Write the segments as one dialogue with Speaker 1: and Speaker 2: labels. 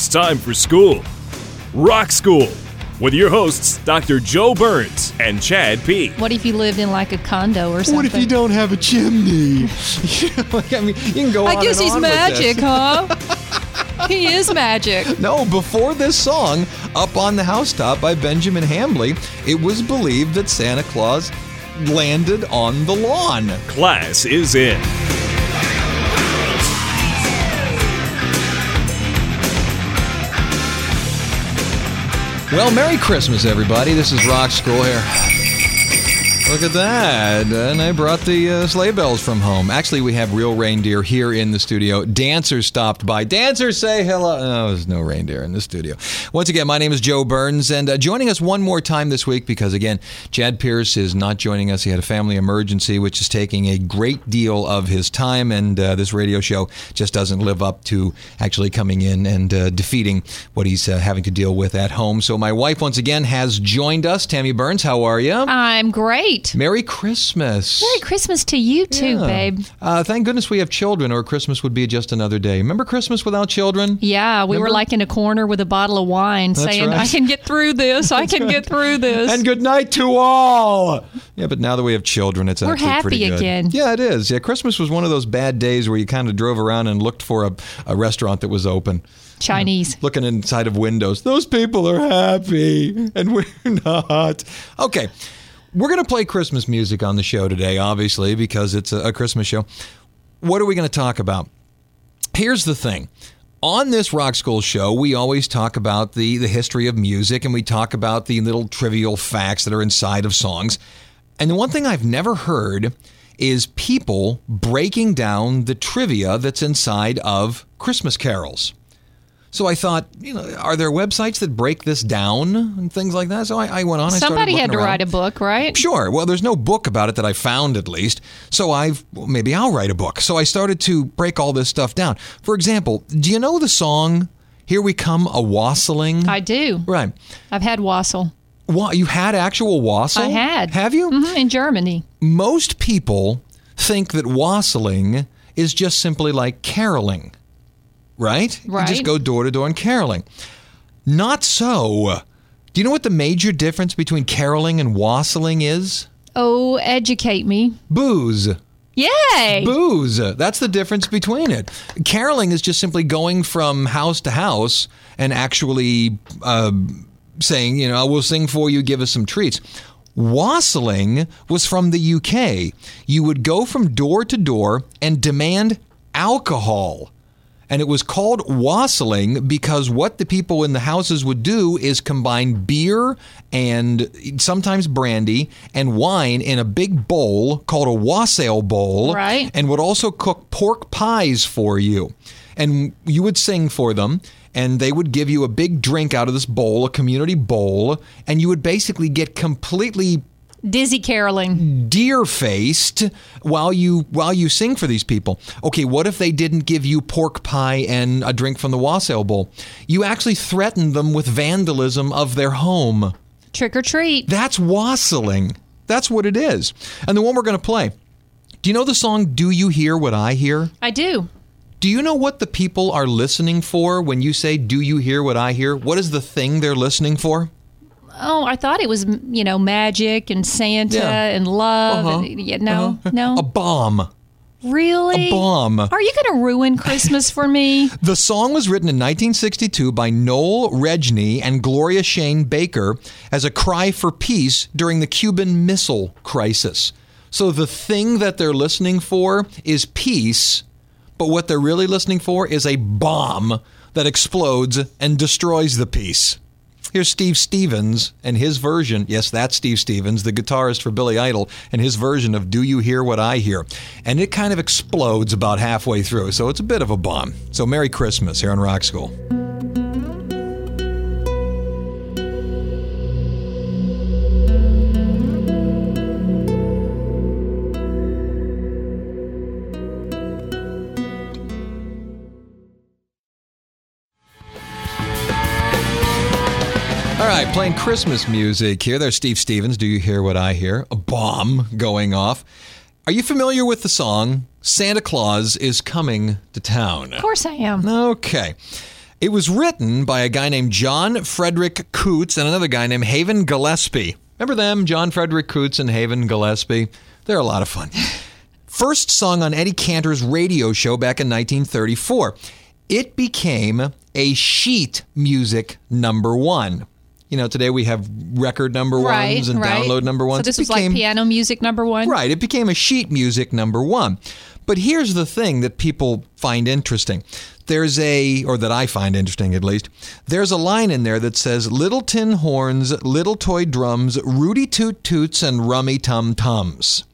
Speaker 1: It's time for school. Rock School with your hosts, Dr. Joe Burns and Chad P.
Speaker 2: What if you lived in like a condo or something?
Speaker 3: What if you don't have a chimney?
Speaker 4: I mean, you can go
Speaker 2: I
Speaker 4: on
Speaker 2: guess
Speaker 4: and
Speaker 2: he's
Speaker 4: on
Speaker 2: magic, huh? he is magic.
Speaker 4: No, before this song, Up on the Housetop by Benjamin Hambley, it was believed that Santa Claus landed on the lawn.
Speaker 1: Class is in.
Speaker 4: Well, Merry Christmas, everybody. This is Rock School here. Look at that. And I brought the uh, sleigh bells from home. Actually, we have real reindeer here in the studio. Dancers stopped by. Dancers say hello. No, there's no reindeer in the studio. Once again, my name is Joe Burns, and uh, joining us one more time this week because, again, Chad Pierce is not joining us. He had a family emergency, which is taking a great deal of his time, and uh, this radio show just doesn't live up to actually coming in and uh, defeating what he's uh, having to deal with at home. So, my wife, once again, has joined us. Tammy Burns, how are you?
Speaker 2: I'm great.
Speaker 4: Merry Christmas.
Speaker 2: Merry Christmas to you too,
Speaker 4: Yeah.
Speaker 2: babe.
Speaker 4: Uh, thank goodness we have children, or Christmas would be just another day. Remember Christmas without children?
Speaker 2: Yeah, we were like in a corner with a bottle of wine
Speaker 4: That's
Speaker 2: saying,
Speaker 4: right.
Speaker 2: I can get through this. I can get through this.
Speaker 4: And good night to all. Yeah, but now that we have children, it's
Speaker 2: We're
Speaker 4: actually
Speaker 2: happy
Speaker 4: pretty good.
Speaker 2: again.
Speaker 4: Yeah, it is. Yeah, Christmas was one of those bad days where you kind of drove around and looked for a, a restaurant that was open.
Speaker 2: Chinese.
Speaker 4: Looking inside of windows. Those people are happy, and we're not. Okay. We're going to play Christmas music on the show today, obviously, because it's a, Christmas show. What are we going to talk about? Here's the thing. On this Rock School show, we always talk about the, the history of music and we talk about the little trivial facts that are inside of songs. And the one thing I've never heard is people breaking down the trivia that's inside of Christmas carols. So I thought, you know, are there websites that break this down and things like that? So I, I went on.
Speaker 2: Somebody had to
Speaker 4: around.
Speaker 2: write a book, right?
Speaker 4: Sure. Well, there's no book about it that I found, at least. So I've well, maybe I'll write a book. So I started to break all this stuff down. For example, do you know the song "Here We Come a Wassailing"?
Speaker 2: I do.
Speaker 4: right.
Speaker 2: I've had wassail.
Speaker 4: Wa- you had actual wassail?
Speaker 2: I had.
Speaker 4: Have you?
Speaker 2: Mhm, in Germany.
Speaker 4: Most people think that wassailing is just simply like caroling, right? You just go door to door and caroling. Not so. Do you know what the major difference between caroling and wassailing is?
Speaker 2: Oh, educate me.
Speaker 4: Booze.
Speaker 2: Yay!
Speaker 4: Booze. That's the difference between it. Caroling is just simply going from house to house and actually uh, saying, you know, I will sing for you, give us some treats. Wassailing was from the UK. You would go from door to door and demand alcohol. And it was called wassailing because what the people in the houses would do is combine beer and sometimes brandy and wine in a big bowl called a wassail bowl.
Speaker 2: Right.
Speaker 4: And would also cook pork pies for you. And you would sing for them, and they would give you a big drink out of this bowl, a community bowl, and you would basically get completely
Speaker 2: Dizzy caroling.
Speaker 4: deer faced while you while you sing for these people. Okay, what if they didn't give you pork pie and a drink from the wassail bowl? You actually threatened them with vandalism of their home.
Speaker 2: Trick or treat.
Speaker 4: That's wassailing. That's what it is. And the one we're going to play. Do you know the song Do You Hear What I Hear?
Speaker 2: I do.
Speaker 4: Do you know what the people are listening for when you say Do you hear what I hear? What is the thing they're listening for?
Speaker 2: Oh, I thought it was, you know, magic and Santa
Speaker 4: Yeah.
Speaker 2: and love.
Speaker 4: Uh-huh.
Speaker 2: And, yeah, no, no.
Speaker 4: A bomb.
Speaker 2: really?
Speaker 4: A bomb.
Speaker 2: Are you going to ruin Christmas for me?
Speaker 4: The song was written in 1962 by Noel Regney and Gloria Shayne Baker as a cry for peace during the Cuban Missile Crisis. So the thing that they're listening for is peace, but what they're really listening for is a bomb that explodes and destroys the peace. Here's Steve Stevens and his version. Yes, that's Steve Stevens, the guitarist for Billy Idol, and his version of Do You Hear What I Hear? And it kind of explodes about halfway through, so it's a bit of a bomb. So, Merry Christmas here on Rock School. Right, playing Christmas music here. There's Steve Stevens. Do you hear what I hear? A bomb going off. Are you familiar with the song Santa Claus is Coming to Town?
Speaker 2: Of course I am.
Speaker 4: Okay. It was written by a guy named John Frederick Coots and another guy named Haven Gillespie. Remember them? John Frederick Coots and Haven Gillespie? They're a lot of fun. First song on Eddie Cantor's radio show back in 1934. It became a sheet music number one. You know, today we have record number
Speaker 2: Right,
Speaker 4: ones and
Speaker 2: right.
Speaker 4: download number ones.
Speaker 2: So this
Speaker 4: It
Speaker 2: was like piano music number one.
Speaker 4: Right. It became a sheet music number one. But here's the thing that people find interesting. There's a, or that I find interesting at least, there's a line in there that says little tin horns, little toy drums, Rudy toot toots, and rummy tum tums.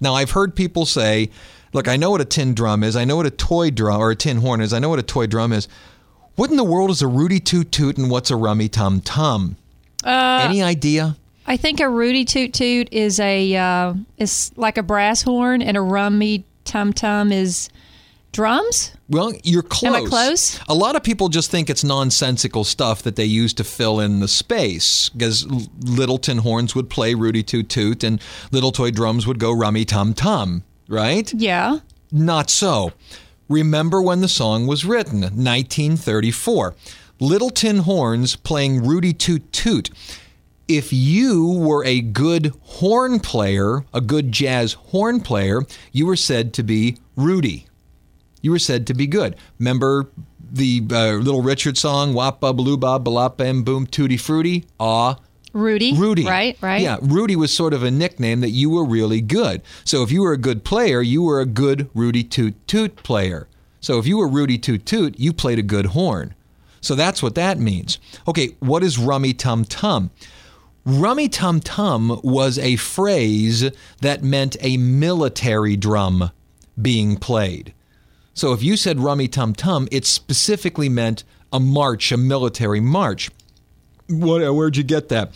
Speaker 4: Now, I've heard people say, look, I know what a tin drum is. I know what a toy drum or a tin horn is. I know what a toy drum is. What in the world is a Rudy toot toot and what's a rummy tum tum?
Speaker 2: Uh,
Speaker 4: Any idea?
Speaker 2: I think a Rudy Toot Toot is a uh, is like a brass horn, and a rummy tum tum is drums.
Speaker 4: Well, you're close.
Speaker 2: Am I close?
Speaker 4: A lot of people just think it's nonsensical stuff that they use to fill in the space because little tin horns would play Rudy Toot Toot and little toy drums would go Rummy Tum Tum, right?
Speaker 2: Yeah.
Speaker 4: Not so. Remember when the song was written, 1934. Little Tin Horns playing Rudy Toot Toot. If you were a good horn player, a good jazz horn player, you were said to be Rudy. You were said to be good. Remember the uh, Little Richard song, Wop Bub Loo Bob Balop Bam Boom Tutti Frutti? Ah,
Speaker 2: Rudy.
Speaker 4: Rudy.
Speaker 2: Right, right.
Speaker 4: Yeah, Rudy was sort of a nickname that you were really good. So if you were a good player, you were a good Rudy Toot Toot player. So if you were Rudy Toot Toot, you played a good horn. So that's what that means. Okay, what is Rummy Tum Tum? Rummy Tum Tum was a phrase that meant a military drum being played. So if you said Rummy Tum Tum, it specifically meant a march, a military march. What, where'd you get that?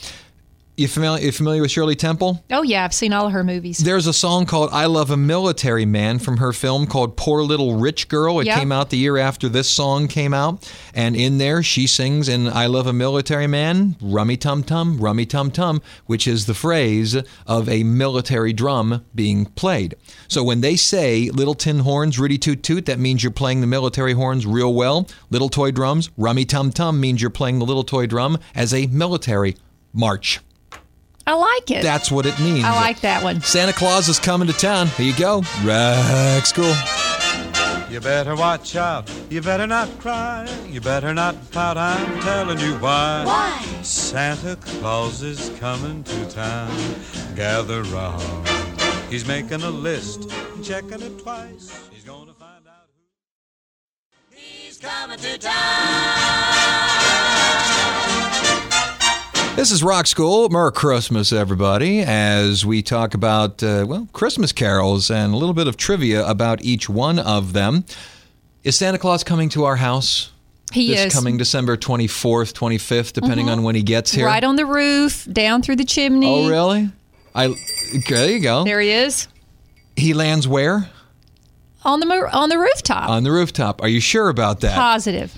Speaker 4: You familiar, you familiar with Shirley Temple?
Speaker 2: Oh yeah, I've seen all of her movies.
Speaker 4: There's a song called I Love a Military Man from her film called Poor Little Rich Girl. It
Speaker 2: Yep.
Speaker 4: came out the year after this song came out. And in there, she sings in I Love a Military Man, Rummy Tum Tum, Rummy Tum Tum, which is the phrase of a military drum being played. So when they say Little Tin Horns, Rudy Toot Toot, that means you're playing the military horns real well. Little Toy Drums, Rummy Tum Tum means you're playing the little toy drum as a military march.
Speaker 2: I like it.
Speaker 4: That's what it means.
Speaker 2: I like that one.
Speaker 4: Santa Claus is coming to town. Here you go. Rock School.
Speaker 5: You better watch out. You better not cry. You better not pout. I'm telling you why. Why? Santa Claus is coming to town. Gather round. He's making a list, checking it twice. He's gonna find out who. He's coming to
Speaker 4: This is Rock School. Merry Christmas, everybody, as we talk about, uh, well, Christmas carols and a little bit of trivia about each one of them. Is Santa Claus coming to our house?
Speaker 2: He
Speaker 4: this
Speaker 2: is Mm-hmm.
Speaker 4: coming December 24th, 25th, depending on when he gets here.
Speaker 2: right on the roof, down through the chimney.
Speaker 4: Oh, really? I there you go.
Speaker 2: There he is
Speaker 4: He lands where?
Speaker 2: on the on the rooftop.
Speaker 4: On the rooftop. Are you sure about that?
Speaker 2: Positive.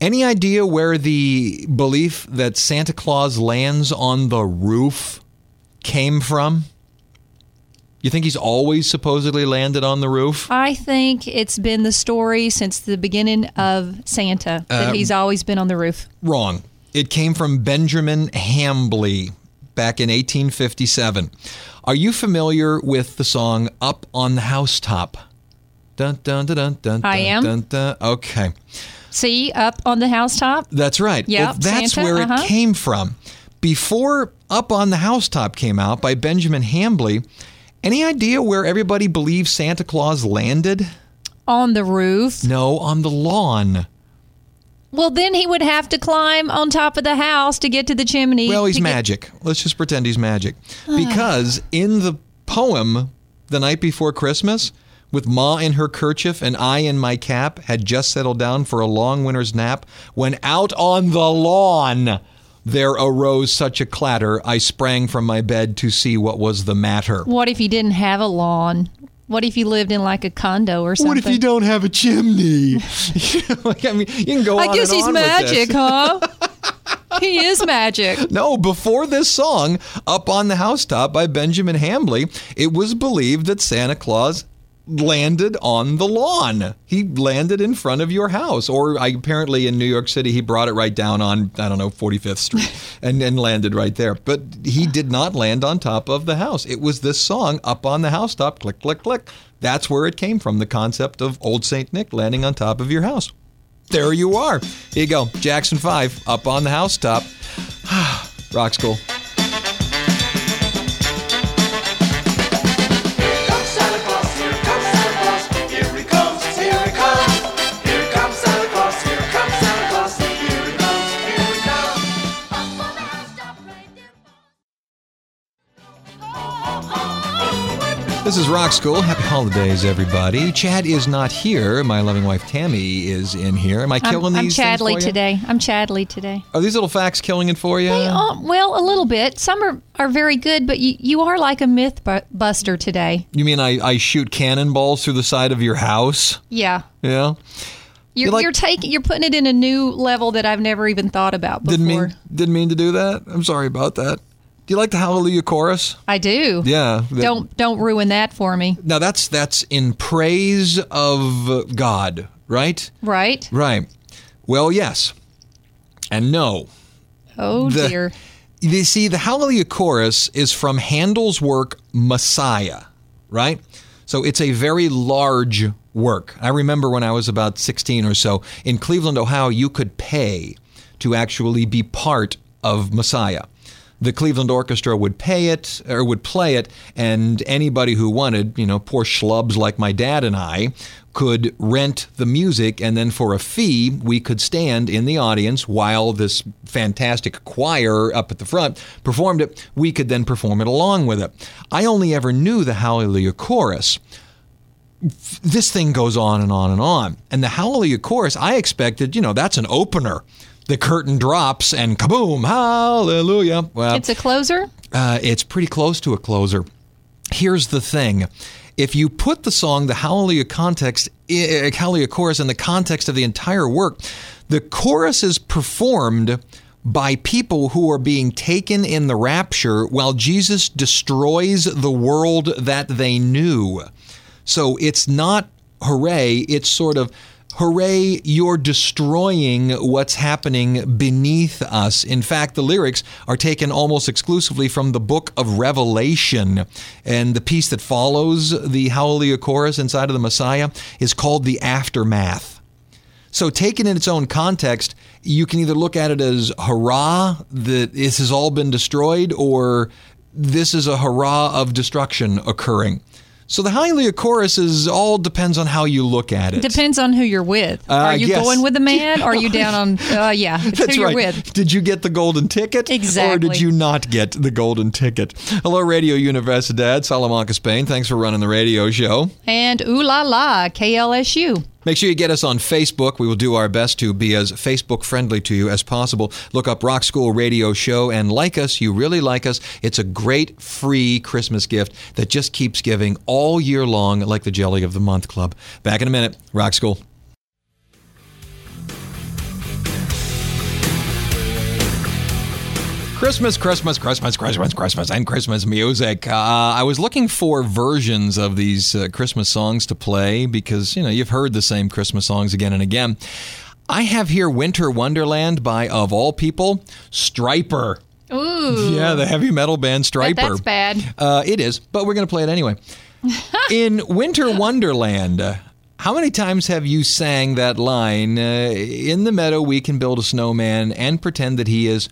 Speaker 4: Any idea where the belief that Santa Claus lands on the roof came from? You think he's always supposedly landed on the roof?
Speaker 2: I think it's been the story since the beginning of Santa that
Speaker 4: Um,
Speaker 2: he's always been on the roof.
Speaker 4: Wrong. It came from Benjamin Hambley back in 1857. Are you familiar with the song Up on the Housetop? Dun, dun, dun, dun, dun,
Speaker 2: I
Speaker 4: dun,
Speaker 2: am.
Speaker 4: Dun, dun. Okay.
Speaker 2: See, up on the housetop.
Speaker 4: That's right. Well, that's
Speaker 2: Santa,
Speaker 4: where
Speaker 2: uh-huh.
Speaker 4: it came from. Before Up on the Housetop came out by Benjamin Hambley, any idea where everybody believes Santa Claus landed?
Speaker 2: on the roof.
Speaker 4: No, on the lawn.
Speaker 2: Well, then he would have to climb on top of the house to get to the chimney.
Speaker 4: Well, he's
Speaker 2: to get-
Speaker 4: magic. Let's just pretend he's magic. Because in the poem, The Night Before Christmas, with Ma in her kerchief and I in my cap, had just settled down for a long winter's nap, when out on the lawn there arose such a clatter, I sprang from my bed to see what was the matter.
Speaker 2: What if he didn't have a lawn? What if he lived in like a condo or something?
Speaker 3: What if you don't have a chimney?
Speaker 4: like, I mean, you can go
Speaker 2: I
Speaker 4: on
Speaker 2: guess
Speaker 4: and
Speaker 2: he's
Speaker 4: on with this.
Speaker 2: magic, huh? he is magic.
Speaker 4: No, before this song, Up on the Housetop by Benjamin Hambley, it was believed that Santa Claus landed on the lawn. He landed in front of your house. Or I, apparently in New York City, he brought it right down on, I don't know, 45th Street and, and landed right there. But he did not land on top of the house. It was this song, Up on the Housetop, click, click, click. That's where it came from, the concept of Old St. Nick landing on top of your house. There you are. Here you go. Jackson 5, Up on the Housetop. Rock School. This is Rock School. Happy holidays, everybody. Chad is not here. My loving wife Tammy is in here. Am I
Speaker 2: I'm,
Speaker 4: killing
Speaker 2: I'm
Speaker 4: these?
Speaker 2: Chadley
Speaker 4: for you?
Speaker 2: today. I'm Chadley today.
Speaker 4: Are these little facts killing it for you?
Speaker 2: They are- well, a little bit. Some are, are very good, but you, you are like a myth bu- buster today.
Speaker 4: You mean I, I shoot cannonballs through the side of your house?
Speaker 2: Yeah.
Speaker 4: Yeah.
Speaker 2: You're,
Speaker 4: like-
Speaker 2: you're taking you're putting it in a new level that I've never even thought about before.
Speaker 4: Didn't mean didn't mean to do that. I'm sorry about that. Do you like the Hallelujah chorus?
Speaker 2: I do.
Speaker 4: Yeah.
Speaker 2: Don't don't ruin that for me.
Speaker 4: Now that's that's in praise of God, right?
Speaker 2: Right?
Speaker 4: Right. Well, yes. And no.
Speaker 2: Oh
Speaker 4: The-
Speaker 2: dear.
Speaker 4: You see, the Hallelujah chorus is from Handel's work Messiah, right? So it's a very large work. I remember when I was about 16 or so in Cleveland, Ohio, you could pay to actually be part of Messiah. The Cleveland Orchestra would pay it or would play it, and anybody who wanted, you know, poor schlubs like my dad and I, could rent the music, and then for a fee, we could stand in the audience while this fantastic choir up at the front performed it. We could then perform it along with it. I only ever knew the Hallelujah chorus this thing goes on and on and on. And the Hallelujah chorus, I expected, you know, that's an opener. The curtain drops and kaboom, hallelujah. Well,
Speaker 2: It's a closer?
Speaker 4: uh, it's pretty close to a closer. Here's the thing. If you put the song, the Hallelujah context, Hallelujah chorus in the context of the entire work, the chorus is performed by people who are being taken in the rapture while Jesus destroys the world that they knew. So it's not hooray, it's sort of hooray, you're destroying what's happening beneath us. In fact, the lyrics are taken almost exclusively from the book of Revelation. And the piece that follows the Hallelujah chorus inside of the Messiah is called the Aftermath. So, taken in its own context, you can either look at it as hurrah, that this has all been destroyed, or this is a hurrah of destruction occurring. So, the Hallelujah chorus is all depends on how you look at it.
Speaker 2: Depends on who you're with.
Speaker 4: Uh,
Speaker 2: are you
Speaker 4: yes.
Speaker 2: going with the man? Or are you down on? Uh, yeah, it's
Speaker 4: That's
Speaker 2: who
Speaker 4: right.
Speaker 2: you're with.
Speaker 4: Did you get the golden ticket?
Speaker 2: Exactly.
Speaker 4: Or did you not get the golden ticket? Hello, Radio Universidad, Salamanca, Spain. Thanks for running the radio show.
Speaker 2: And ooh la la, KSLU.
Speaker 4: Make sure you get us on Facebook. We will do our best to be as Facebook friendly to you as possible. Look up Rock School Radio Show and like us. You really like us. It's a great free Christmas gift that just keeps giving all year long, like the Jelly of the Month Club. Back in a minute. Rock School. Christmas, Christmas, Christmas, Christmas, Christmas, and Christmas music. Uh, I was looking for versions of these uh, Christmas songs to play because, you know, you've heard the same Christmas songs again and again. I have here Winter Wonderland by, of all people, Stryper.
Speaker 2: Ooh,
Speaker 4: Yeah, the heavy metal band Stryper.
Speaker 2: that's bad.
Speaker 4: Uh, it is, but we're going to play it anyway. In Winter Wonderland, uh, how many times have you sang that line? Uh, in the meadow, we can build a snowman and pretend that he is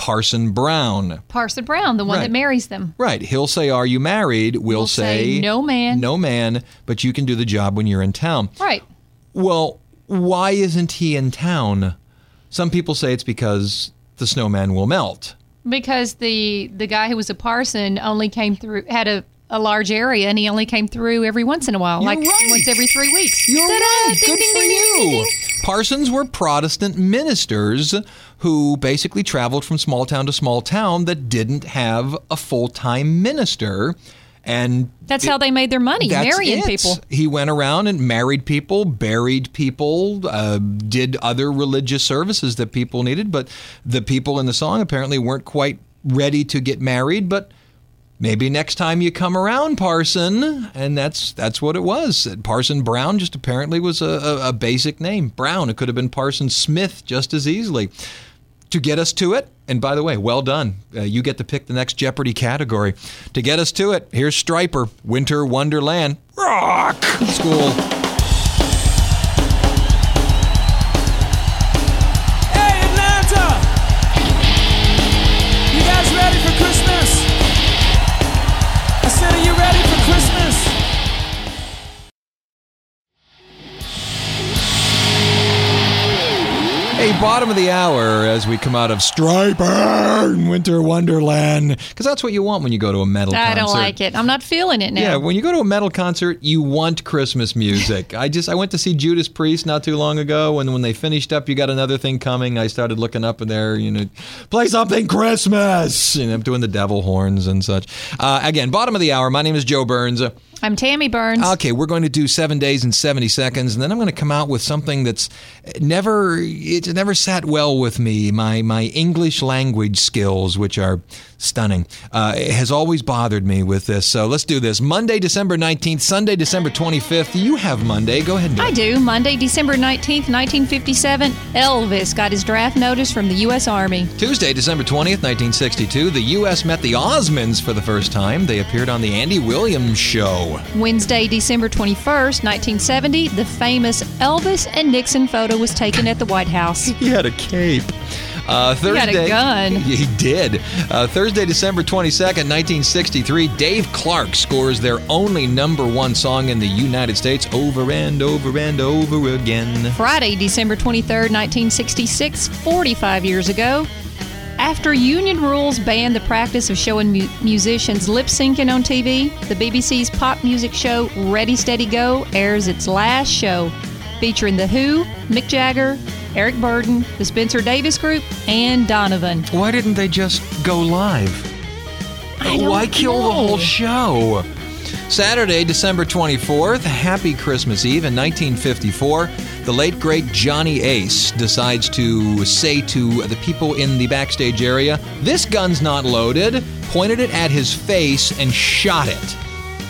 Speaker 4: Parson Brown.
Speaker 2: Parson Brown, the one
Speaker 4: Right.
Speaker 2: that marries them.
Speaker 4: Right. He'll say, Are you married? We'll,
Speaker 2: We'll say, "No, man."
Speaker 4: No man, but you can do the job when you're in town.
Speaker 2: Right.
Speaker 4: Well, why isn't he in town? Some people say it's because the snowman will melt.
Speaker 2: Because the the guy who was a parson only came through had a, a large area and he only came through every once in a while,
Speaker 4: You're
Speaker 2: like
Speaker 4: right.
Speaker 2: once every three weeks.
Speaker 4: You're
Speaker 2: Ta-da!
Speaker 4: right.
Speaker 2: Ding,
Speaker 4: Good
Speaker 2: ding,
Speaker 4: for
Speaker 2: ding, ding, ding,
Speaker 4: you.
Speaker 2: ding.
Speaker 4: Parsons were Protestant ministers who basically traveled from small town to small town that didn't have a full time minister. And
Speaker 2: That's how they made their money, marrying
Speaker 4: it.
Speaker 2: people.
Speaker 4: He went around and married people, buried people, uh, did other religious services that people needed. But the people in the song apparently weren't quite ready to get married. But maybe next time you come around, Parson, and that's that's what it was. Parson Brown just apparently was a, a, a basic name. Brown. It could have been Parson Smith just as easily. To get us to it, and by the way, well done. Uh, you get to pick the next Jeopardy category. To get us to it, here's Stryper, Winter Wonderland, Rock School. Bottom of the hour as we come out of Stryper, Winter Wonderland, because that's what you want when you go to a metal
Speaker 2: I
Speaker 4: concert.
Speaker 2: don't like it. I'm not feeling it now.
Speaker 4: Yeah, when you go to a metal concert, you want Christmas music. I just I went to see Judas Priest not too long ago, and when they finished up, you got another thing coming. I started looking up in there, you know, play something Christmas, and I'm doing the devil horns and such. Uh, again, bottom of the hour. My name is Joe Burns.
Speaker 2: I'm Tammy Burns.
Speaker 4: Okay, we're going to do seven days and 70 seconds, and then I'm going to come out with something that's never, it's never sat well with me. My, my English language skills, which are stunning, uh, it has always bothered me with this. So let's do this. Monday, December 19th, Sunday, December 25th. You have Monday. Go ahead and do
Speaker 2: I do. Monday, December 19th, 1957, Elvis got his draft notice from the U.S. Army.
Speaker 4: Tuesday, December 20th, 1962, the U.S. met the Osmonds for the first time. They appeared on The Andy Williams Show.
Speaker 2: Wednesday, December 21st, 1970, the famous Elvis and Nixon photo was taken at the White House.
Speaker 4: He had a cape. Uh,
Speaker 2: He had a
Speaker 4: Thursday,
Speaker 2: gun.
Speaker 4: He did. Uh, Thursday, December 22nd, 1963, Dave Clark scores their only number one song in the United States over and over and over again.
Speaker 2: Friday, December 23rd, 1966, 45 years ago, after union rules banned the practice of showing mu- musicians lip syncing on TV, the BBC's pop music show Ready Steady Go airs its last show, featuring The Who, Mick Jagger, Eric Burdon, the Spencer Davis Group, and Donovan.
Speaker 4: Why didn't they just go live?
Speaker 2: I don't
Speaker 4: Why kill the whole show? Saturday, December 24th, Happy Christmas Eve in 1954, the late great Johnny Ace decides to say to the people in the backstage area, This gun's not loaded, pointed it at his face, and shot it.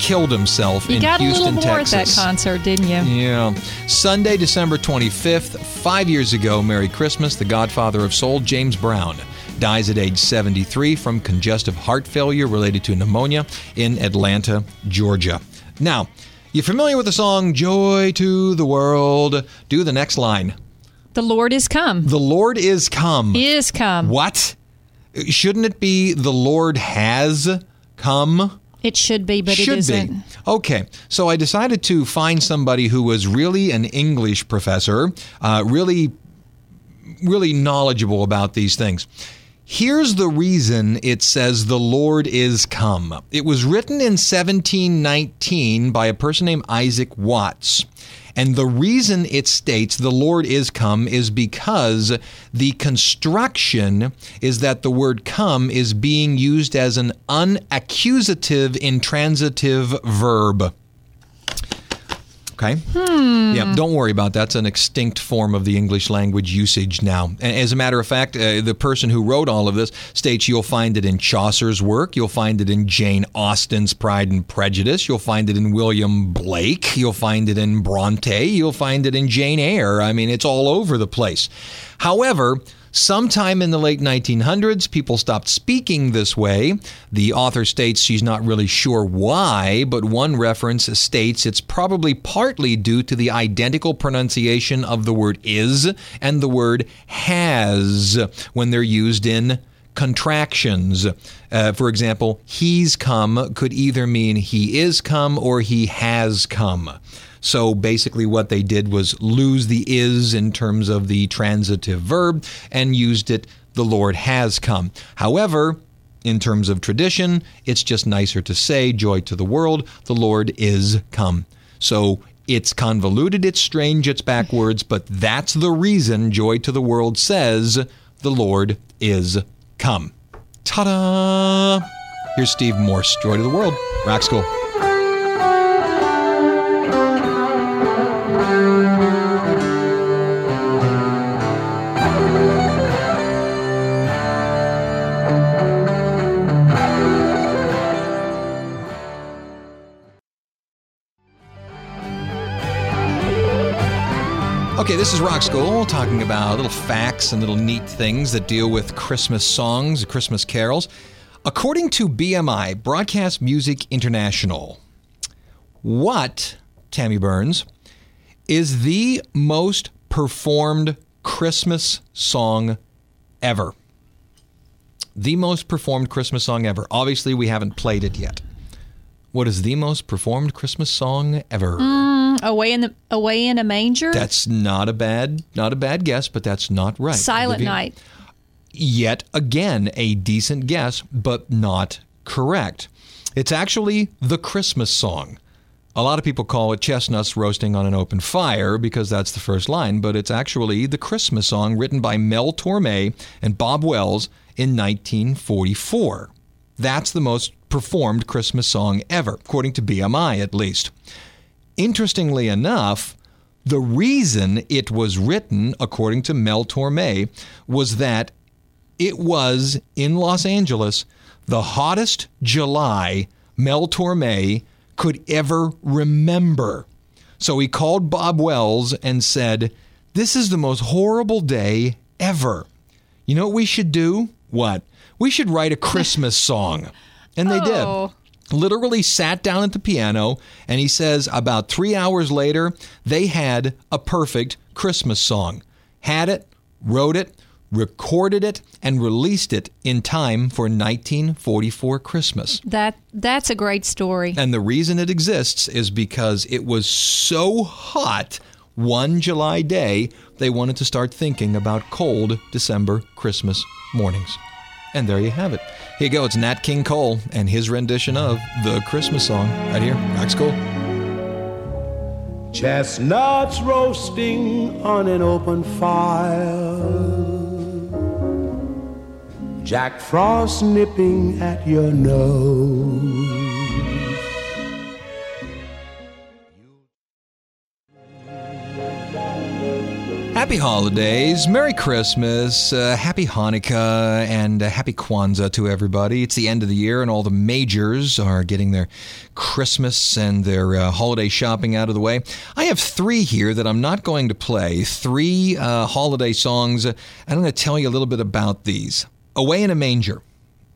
Speaker 4: Killed himself
Speaker 2: You
Speaker 4: in
Speaker 2: got
Speaker 4: Houston,
Speaker 2: a little more
Speaker 4: Texas.
Speaker 2: at that concert, didn't you?
Speaker 4: Yeah. Sunday, December 25th, five years ago, Merry Christmas, the godfather of soul, James Brown, dies at age 73 from congestive heart failure related to pneumonia in Atlanta, Georgia. Now, you familiar with the song Joy to the World? Do the next line.
Speaker 2: The Lord is come.
Speaker 4: The Lord is come.
Speaker 2: Is come.
Speaker 4: What? Shouldn't it be the Lord has come?
Speaker 2: It should be, but
Speaker 4: Should
Speaker 2: it isn't.
Speaker 4: be. Okay, so I decided to find somebody who was really an English professor, uh, really, really knowledgeable about these things. Here's the reason it says the Lord is come. It was written in 1719 by a person named Isaac Watts. And the reason it states the Lord is come is because the construction is that the word come is being used as an unaccusative intransitive verb. Okay. Yeah, don't worry about that. That's an extinct form of the English language usage now. And as a matter of fact, uh, the person who wrote all of this states you'll find it in Chaucer's work, you'll find it in Jane Austen's Pride and Prejudice, you'll find it in William Blake, you'll find it in Bronte, you'll find it in Jane Eyre. I mean, it's all over the place. However, Sometime in the late 1900s, people stopped speaking this way. The author states she's not really sure why, but one reference states it's probably partly due to the identical pronunciation of the word is and the word has when they're used in contractions. Uh, for example, he's come could either mean he is come or he has come. So basically, what they did was lose the is in terms of the transitive verb and used it, the Lord has come. However, in terms of tradition, it's just nicer to say, joy to the world, the Lord is come. So it's convoluted, it's strange, it's backwards, but that's the reason Joy to the World says, the Lord is come. Ta da! Here's Steve Morse, Joy to the World, Rock School. Okay, this is Rock School talking about little facts and little neat things that deal with Christmas songs, Christmas carols. According to BMI, Broadcast Music International, what, Tammy Burns, is the most performed Christmas song ever? The most performed Christmas song ever. Obviously, we haven't played it yet. What is the most performed Christmas song ever? Hmm.
Speaker 2: Mm, away in the away in a manger.
Speaker 4: That's not a bad not a bad guess, but that's not right.
Speaker 2: Silent
Speaker 4: Olivia.
Speaker 2: Night.
Speaker 4: Yet again, a decent guess, but not correct. It's actually the Christmas song. A lot of people call it chestnuts roasting on an open fire because that's the first line, but it's actually the Christmas song written by Mel Torme and Bob Wells in 1944. That's the most performed Christmas song ever, according to BMI at least. Interestingly enough, the reason it was written, according to Mel Torme, was that it was in Los Angeles the hottest July Mel Torme could ever remember. So he called Bob Wells and said, This is the most horrible day ever. You know what we should do? What? We should write a Christmas song. And they
Speaker 2: Oh.
Speaker 4: did literally sat down at the piano and he says about three hours later they had a perfect christmas song. Had it wrote it recorded it and released it in time for 1944 christmas.
Speaker 2: That that's a great story.
Speaker 4: and the reason it exists is because it was so hot one july day they wanted to start thinking about cold december christmas mornings and there you have it. Here you go. It's Nat King Cole and his rendition of the Christmas song right here. Rock School.
Speaker 6: Chestnuts roasting on an open fire. Jack Frost nipping at your nose.
Speaker 4: Happy holidays, Merry Christmas, uh, Happy Hanukkah, and uh, Happy Kwanzaa to everybody. It's the end of the year, and all the majors are getting their Christmas and their uh, holiday shopping out of the way. I have three here that I'm not going to play, three uh, holiday songs, and I'm going to tell you a little bit about these. Away in a Manger.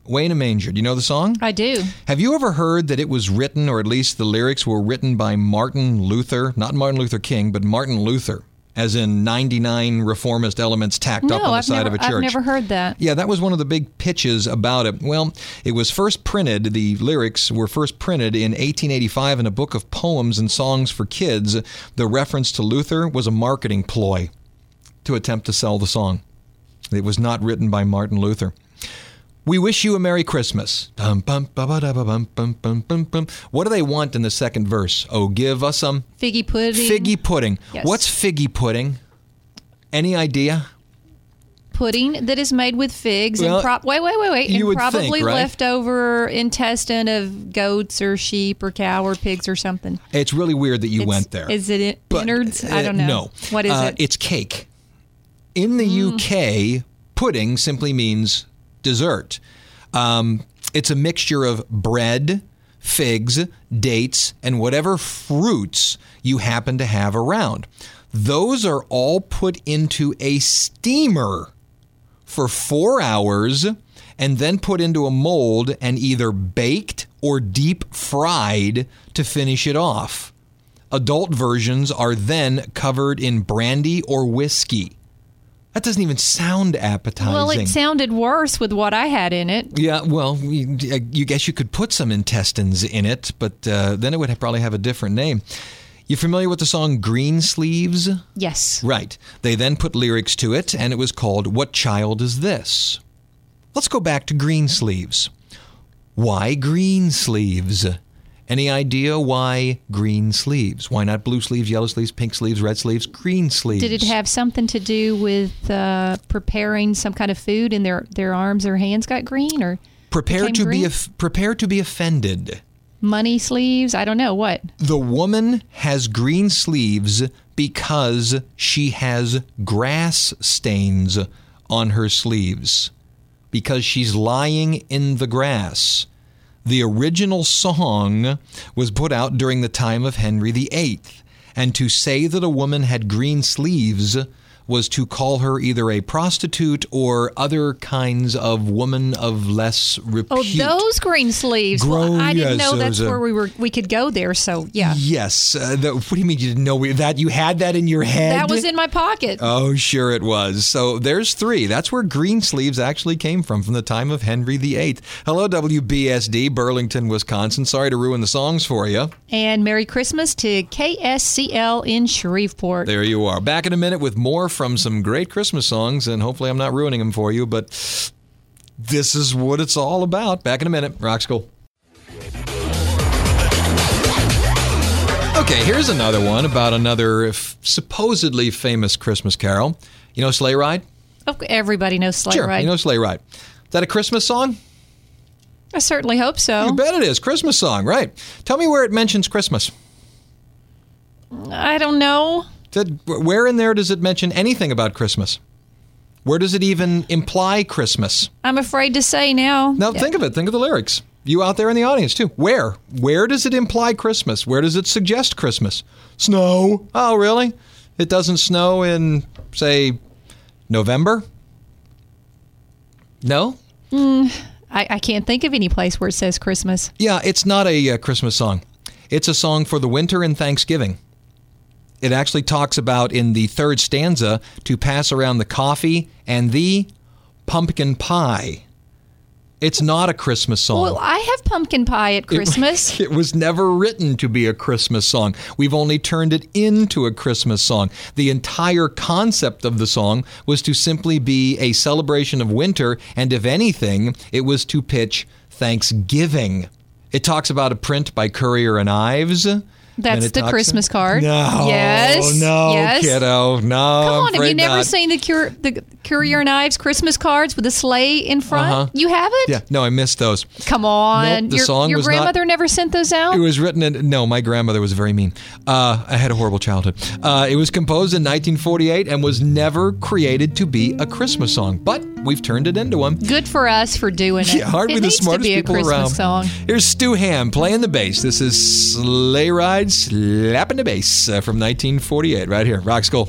Speaker 4: Away in a Manger. Do you know the song?
Speaker 2: I do.
Speaker 4: Have you ever heard that it was written, or at least the lyrics were written by Martin Luther? Not Martin Luther King, but Martin Luther, as in 99 reformist elements tacked
Speaker 2: No,
Speaker 4: up on the
Speaker 2: I've
Speaker 4: side
Speaker 2: never
Speaker 4: of a church.
Speaker 2: I've never heard that.
Speaker 4: Yeah, that was one of the big pitches about it. Well, it was first printed, the lyrics were first printed in 1885 in a book of poems and songs for kids. The reference to Luther was a marketing ploy to attempt to sell the song. It was not written by Martin Luther. We wish you a Merry Christmas. What do they want in the second verse? Oh, give us some
Speaker 2: Figgy pudding.
Speaker 4: figgy pudding.
Speaker 2: Yes.
Speaker 4: What's figgy pudding? Any idea?
Speaker 2: pudding that is made with figs
Speaker 4: Well,
Speaker 2: and pro- wait, wait, wait, wait,
Speaker 4: you
Speaker 2: and
Speaker 4: would
Speaker 2: probably
Speaker 4: think, right?
Speaker 2: leftover intestine of goats or sheep or cow or pigs or something.
Speaker 4: It's really weird that you
Speaker 2: It's-
Speaker 4: went there.
Speaker 2: Is it innards? I
Speaker 4: uh,
Speaker 2: don't know.
Speaker 4: No.
Speaker 2: What is
Speaker 4: Uh,
Speaker 2: it?
Speaker 4: It's cake. In the
Speaker 2: Mm.
Speaker 4: UK, pudding simply means dessert. Um, it's a mixture of bread, figs, dates, and whatever fruits you happen to have around. Those are all put into a steamer for four hours and then put into a mold and either baked or deep fried to finish it off. Adult versions are then covered in brandy or whiskey. That doesn't even sound appetizing.
Speaker 2: Well, it sounded worse with what I had in it.
Speaker 4: Yeah, well, you, you guess you could put some intestines in it, but uh, then it would probably have a different name. You familiar with the song Green Sleeves?
Speaker 2: Yes.
Speaker 4: Right. They then put lyrics to it, and it was called What Child Is This? Let's go back to Green Sleeves. Why green sleeves? Any idea why green sleeves? Why not blue sleeves, yellow sleeves, pink sleeves, red sleeves, green sleeves?
Speaker 2: Did it have something to do with uh, preparing some kind of food and their, their arms or hands got green or
Speaker 4: prepare to be
Speaker 2: green?
Speaker 4: of- prepare to be offended?
Speaker 2: money sleeves? I don't know. What?
Speaker 4: The woman has green sleeves because she has grass stains on her sleeves because she's lying in the grass. The original song was put out during the time of Henry VIII, and to say that a woman had green sleeves was to call her either a prostitute or other kinds of woman of less repute.
Speaker 2: Oh, those green sleeves. well,
Speaker 4: Grow-
Speaker 2: I didn't
Speaker 4: yes,
Speaker 2: know that's
Speaker 4: uh,
Speaker 2: where we were. We could go there. So yeah,
Speaker 4: Yes. Uh, the, what do you mean you didn't know we, that? You had that in your head?
Speaker 2: that was in my pocket.
Speaker 4: Oh, sure it was. So there's three. That's where green sleeves actually came from, from the time of Henry VIII. Hello, WBSD, Burlington, Wisconsin. Sorry to ruin the songs for you.
Speaker 2: And Merry Christmas to KSCL in Shreveport.
Speaker 4: There you are. Back in a minute with more from some great Christmas songs, and hopefully I'm not ruining them for you, but this is what it's all about. Back in a minute. Rock School. Okay, here's another one about another f- supposedly famous Christmas carol. You know Sleigh Ride?
Speaker 2: Oh, everybody knows Sleigh
Speaker 4: sure,
Speaker 2: Ride.
Speaker 4: you know Sleigh Ride. Is that a Christmas song?
Speaker 2: I certainly hope so.
Speaker 4: You bet it is. Christmas song, right. Tell me where it mentions Christmas.
Speaker 2: I don't know.
Speaker 4: Did, where in there does it mention anything about Christmas? Where does it even imply Christmas?
Speaker 2: I'm afraid to say now.
Speaker 4: Now think of it. Think of the lyrics. You out there in the audience too. Where? Where does it imply Christmas? Where does it suggest Christmas? Snow. Oh, really? It doesn't snow in, say, November? No?
Speaker 2: Mm, I, I can't think of any place where it says Christmas.
Speaker 4: Yeah, it's not a uh, Christmas song. It's a song for the winter and Thanksgiving. It actually talks about in the third stanza to pass around the coffee and the pumpkin pie. It's not a Christmas song.
Speaker 2: Well, I have pumpkin pie at Christmas.
Speaker 4: It, was never written to be a Christmas song. We've only turned it into a Christmas song. The entire concept of the song was to simply be a celebration of winter, and if anything, it was to pitch Thanksgiving. It talks about a print by Currier and Ives.
Speaker 2: That's the Christmas card.
Speaker 4: No,
Speaker 2: Yes.
Speaker 4: no,
Speaker 2: yes.
Speaker 4: kiddo, no.
Speaker 2: Come on, have you never
Speaker 4: not.
Speaker 2: seen the the Courier Knives Christmas cards with a sleigh in front?
Speaker 4: Uh-huh.
Speaker 2: You haven't?
Speaker 4: Yeah, no, I missed those.
Speaker 2: Come on.
Speaker 4: Nope, the
Speaker 2: your
Speaker 4: song
Speaker 2: your
Speaker 4: was not-
Speaker 2: grandmother never sent those out?
Speaker 4: It was written in. No, my grandmother was very mean. Uh, I had a horrible childhood. Uh, it was composed in 1948 and was never created to be a Christmas song, but we've turned it into one.
Speaker 2: Good for us for doing it.
Speaker 4: Yeah, aren't
Speaker 2: it
Speaker 4: we the
Speaker 2: needs
Speaker 4: smartest
Speaker 2: to be a
Speaker 4: people
Speaker 2: Christmas
Speaker 4: around?
Speaker 2: song.
Speaker 4: Here's Stu Hamm playing the bass. This is Sleigh Ride Slapping the Bass uh, from 1948, right here. Rock School.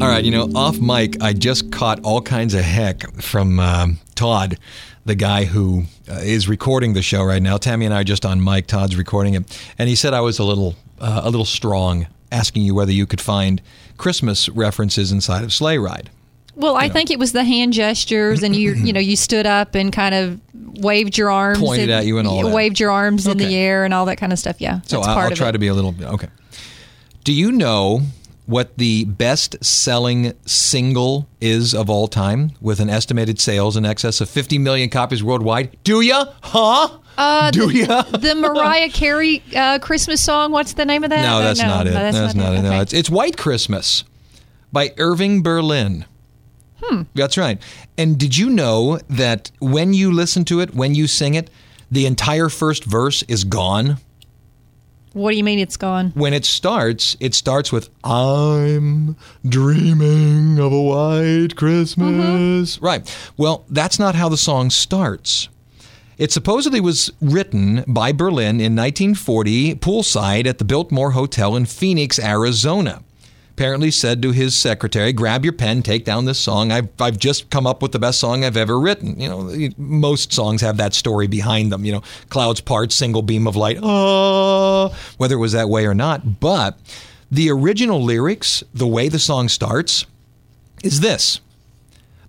Speaker 4: All right, you know, off mic, I just caught all kinds of heck from um, Todd, the guy who uh, is recording the show right now. Tammy and I are just on mic. Todd's recording it, and he said I was a little, uh, a little strong, asking you whether you could find Christmas references inside of Sleigh Ride.
Speaker 2: Well, I think it was the hand gestures, and you you know you stood up and kind of waved your arms,
Speaker 4: Pointed at you and all that.
Speaker 2: waved your arms in the air and all that kind of stuff. Yeah,
Speaker 4: So I'll, I'll try to be a little okay. Do you know what the best-selling single is of all time, with an estimated sales in excess of 50 million copies worldwide? Do ya? Huh?
Speaker 2: Uh,
Speaker 4: Do
Speaker 2: the,
Speaker 4: ya?
Speaker 2: the Mariah Carey uh, Christmas song. What's the name of that?
Speaker 4: No,
Speaker 2: Uh,
Speaker 4: that's not it.
Speaker 2: no,
Speaker 4: that's, not, it. No,
Speaker 2: Okay.
Speaker 4: it's, it's White Christmas by Irving Berlin.
Speaker 2: Hmm.
Speaker 4: That's right. And did you know that when you listen to it, when you sing it, the entire first verse is gone?
Speaker 2: What do you mean it's gone?
Speaker 4: When it starts, it starts with I'm dreaming of a white Christmas. Mm-hmm. Right. Well, that's not how the song starts. It supposedly was written by Berlin in 1940 poolside at the Biltmore Hotel in Phoenix, Arizona. Apparently said to his secretary, "Grab your pen, take down this song. I've I've just come up with the best song I've ever written." You know, most songs have that story behind them. You know, clouds part, single beam of light. Oh, whether it was that way or not, but the original lyrics, the way the song starts, is this.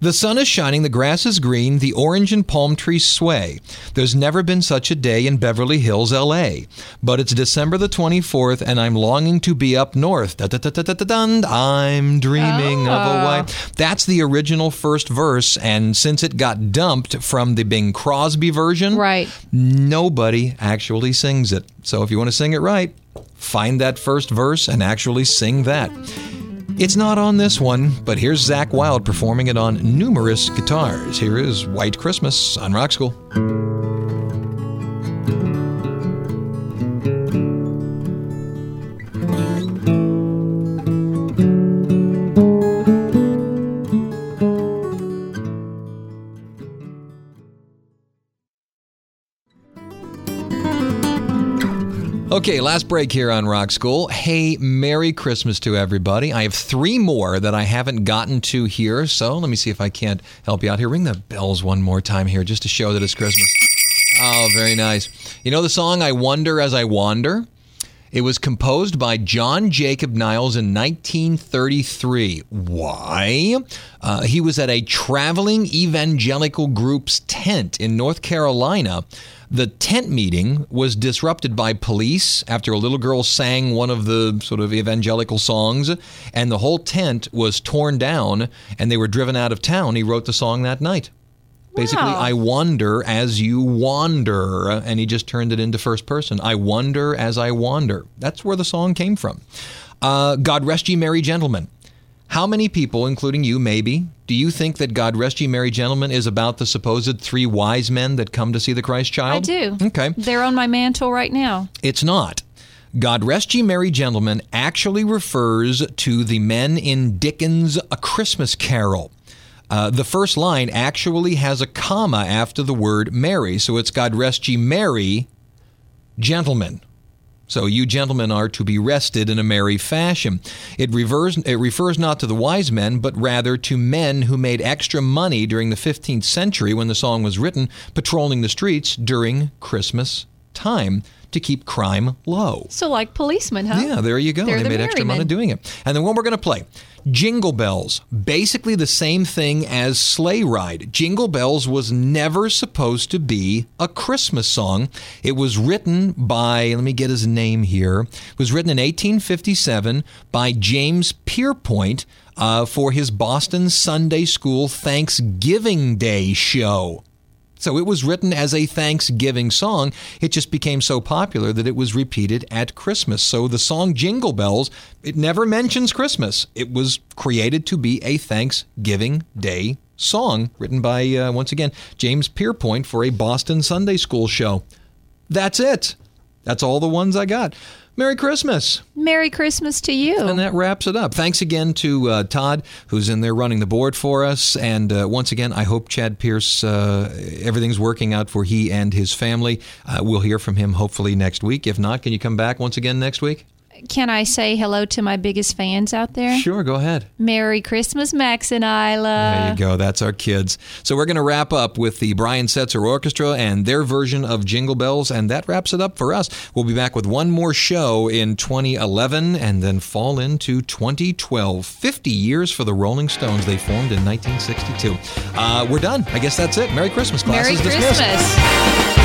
Speaker 4: The sun is shining, the grass is green, the orange and palm trees sway. There's never been such a day in Beverly Hills, LA. But it's December the 24th, and I'm longing to be up north. I'm dreaming of a ah. wife. That's the original first verse, and since it got dumped from the Bing Crosby version,
Speaker 2: Right.
Speaker 4: nobody actually sings it. So if you want to sing it right, find that first verse and actually sing that. It's not on this one, but here's Zakk Wylde performing it on numerous guitars. Here is White Christmas on Rock School. Okay, last break here on Rock School. Hey, Merry Christmas to everybody. I have three more that I haven't gotten to here, so let me see if I can't help you out here. Ring the bells one more time here just to show that it's Christmas. Oh, very nice. You know the song I Wonder as I Wander? It was composed by John Jacob Niles in 1933. Why? Uh, he was at a traveling evangelical group's tent in North Carolina. The tent meeting was disrupted by police after a little girl sang one of the sort of evangelical songs, and the whole tent was torn down and they were driven out of town. He wrote the song that night. Basically,
Speaker 2: Wow.
Speaker 4: I wonder as you wander. And he just turned it into first person. I wonder as I wander. That's where the song came from. Uh, God rest ye merry gentlemen. How many people, including you maybe, do you think that God rest ye merry gentlemen is about the supposed three wise men that come to see the Christ child?
Speaker 2: I do.
Speaker 4: Okay.
Speaker 2: They're on my mantle right now.
Speaker 4: It's not. God rest ye merry gentlemen actually refers to the men in Dickens' A Christmas Carol. Uh, the first line actually has a comma after the word Mary, so it's God rest ye merry gentlemen. So you gentlemen are to be rested in a merry fashion. It it refers not to the wise men, but rather to men who made extra money during the 15th century when the song was written, patrolling the streets during Christmas time to keep crime low.
Speaker 2: So, like policemen, huh?
Speaker 4: Yeah, there you go.
Speaker 2: They're
Speaker 4: they
Speaker 2: the
Speaker 4: made extra money doing it. And then what we're going to play Jingle Bells. Basically the same thing as Sleigh Ride. Jingle Bells was never supposed to be a Christmas song. It was written by, let me get his name here. It was written in 1857 by James Pierpoint uh, for his Boston Sunday School Thanksgiving Day show. So it was written as a Thanksgiving song. It just became so popular that it was repeated at Christmas. So the song Jingle Bells, it never mentions Christmas. It was created to be a Thanksgiving Day song written by, uh, once again, James Pierpoint for a Boston Sunday School show. That's it. That's all the ones I got. Merry Christmas.
Speaker 2: Merry Christmas to you.
Speaker 4: And that wraps it up. Thanks again to uh, Todd, who's in there running the board for us. And uh, once again, I hope Chad Pierce, uh, everything's working out for he and his family. Uh, we'll hear from him hopefully next week. If not, can you come back once again next week?
Speaker 2: Can I say hello to my biggest fans out there?
Speaker 4: Sure, go ahead.
Speaker 2: Merry Christmas, Max and Isla.
Speaker 4: There you go. That's our kids. So we're going to wrap up with the Brian Setzer Orchestra and their version of Jingle Bells, and that wraps it up for us. We'll be back with one more show in 2011 and then fall into 2012. 50 years for the Rolling Stones. They formed in 1962. Uh, we're done. I guess that's it. Merry Christmas. Class
Speaker 2: Merry
Speaker 4: is dismissed.
Speaker 2: Christmas.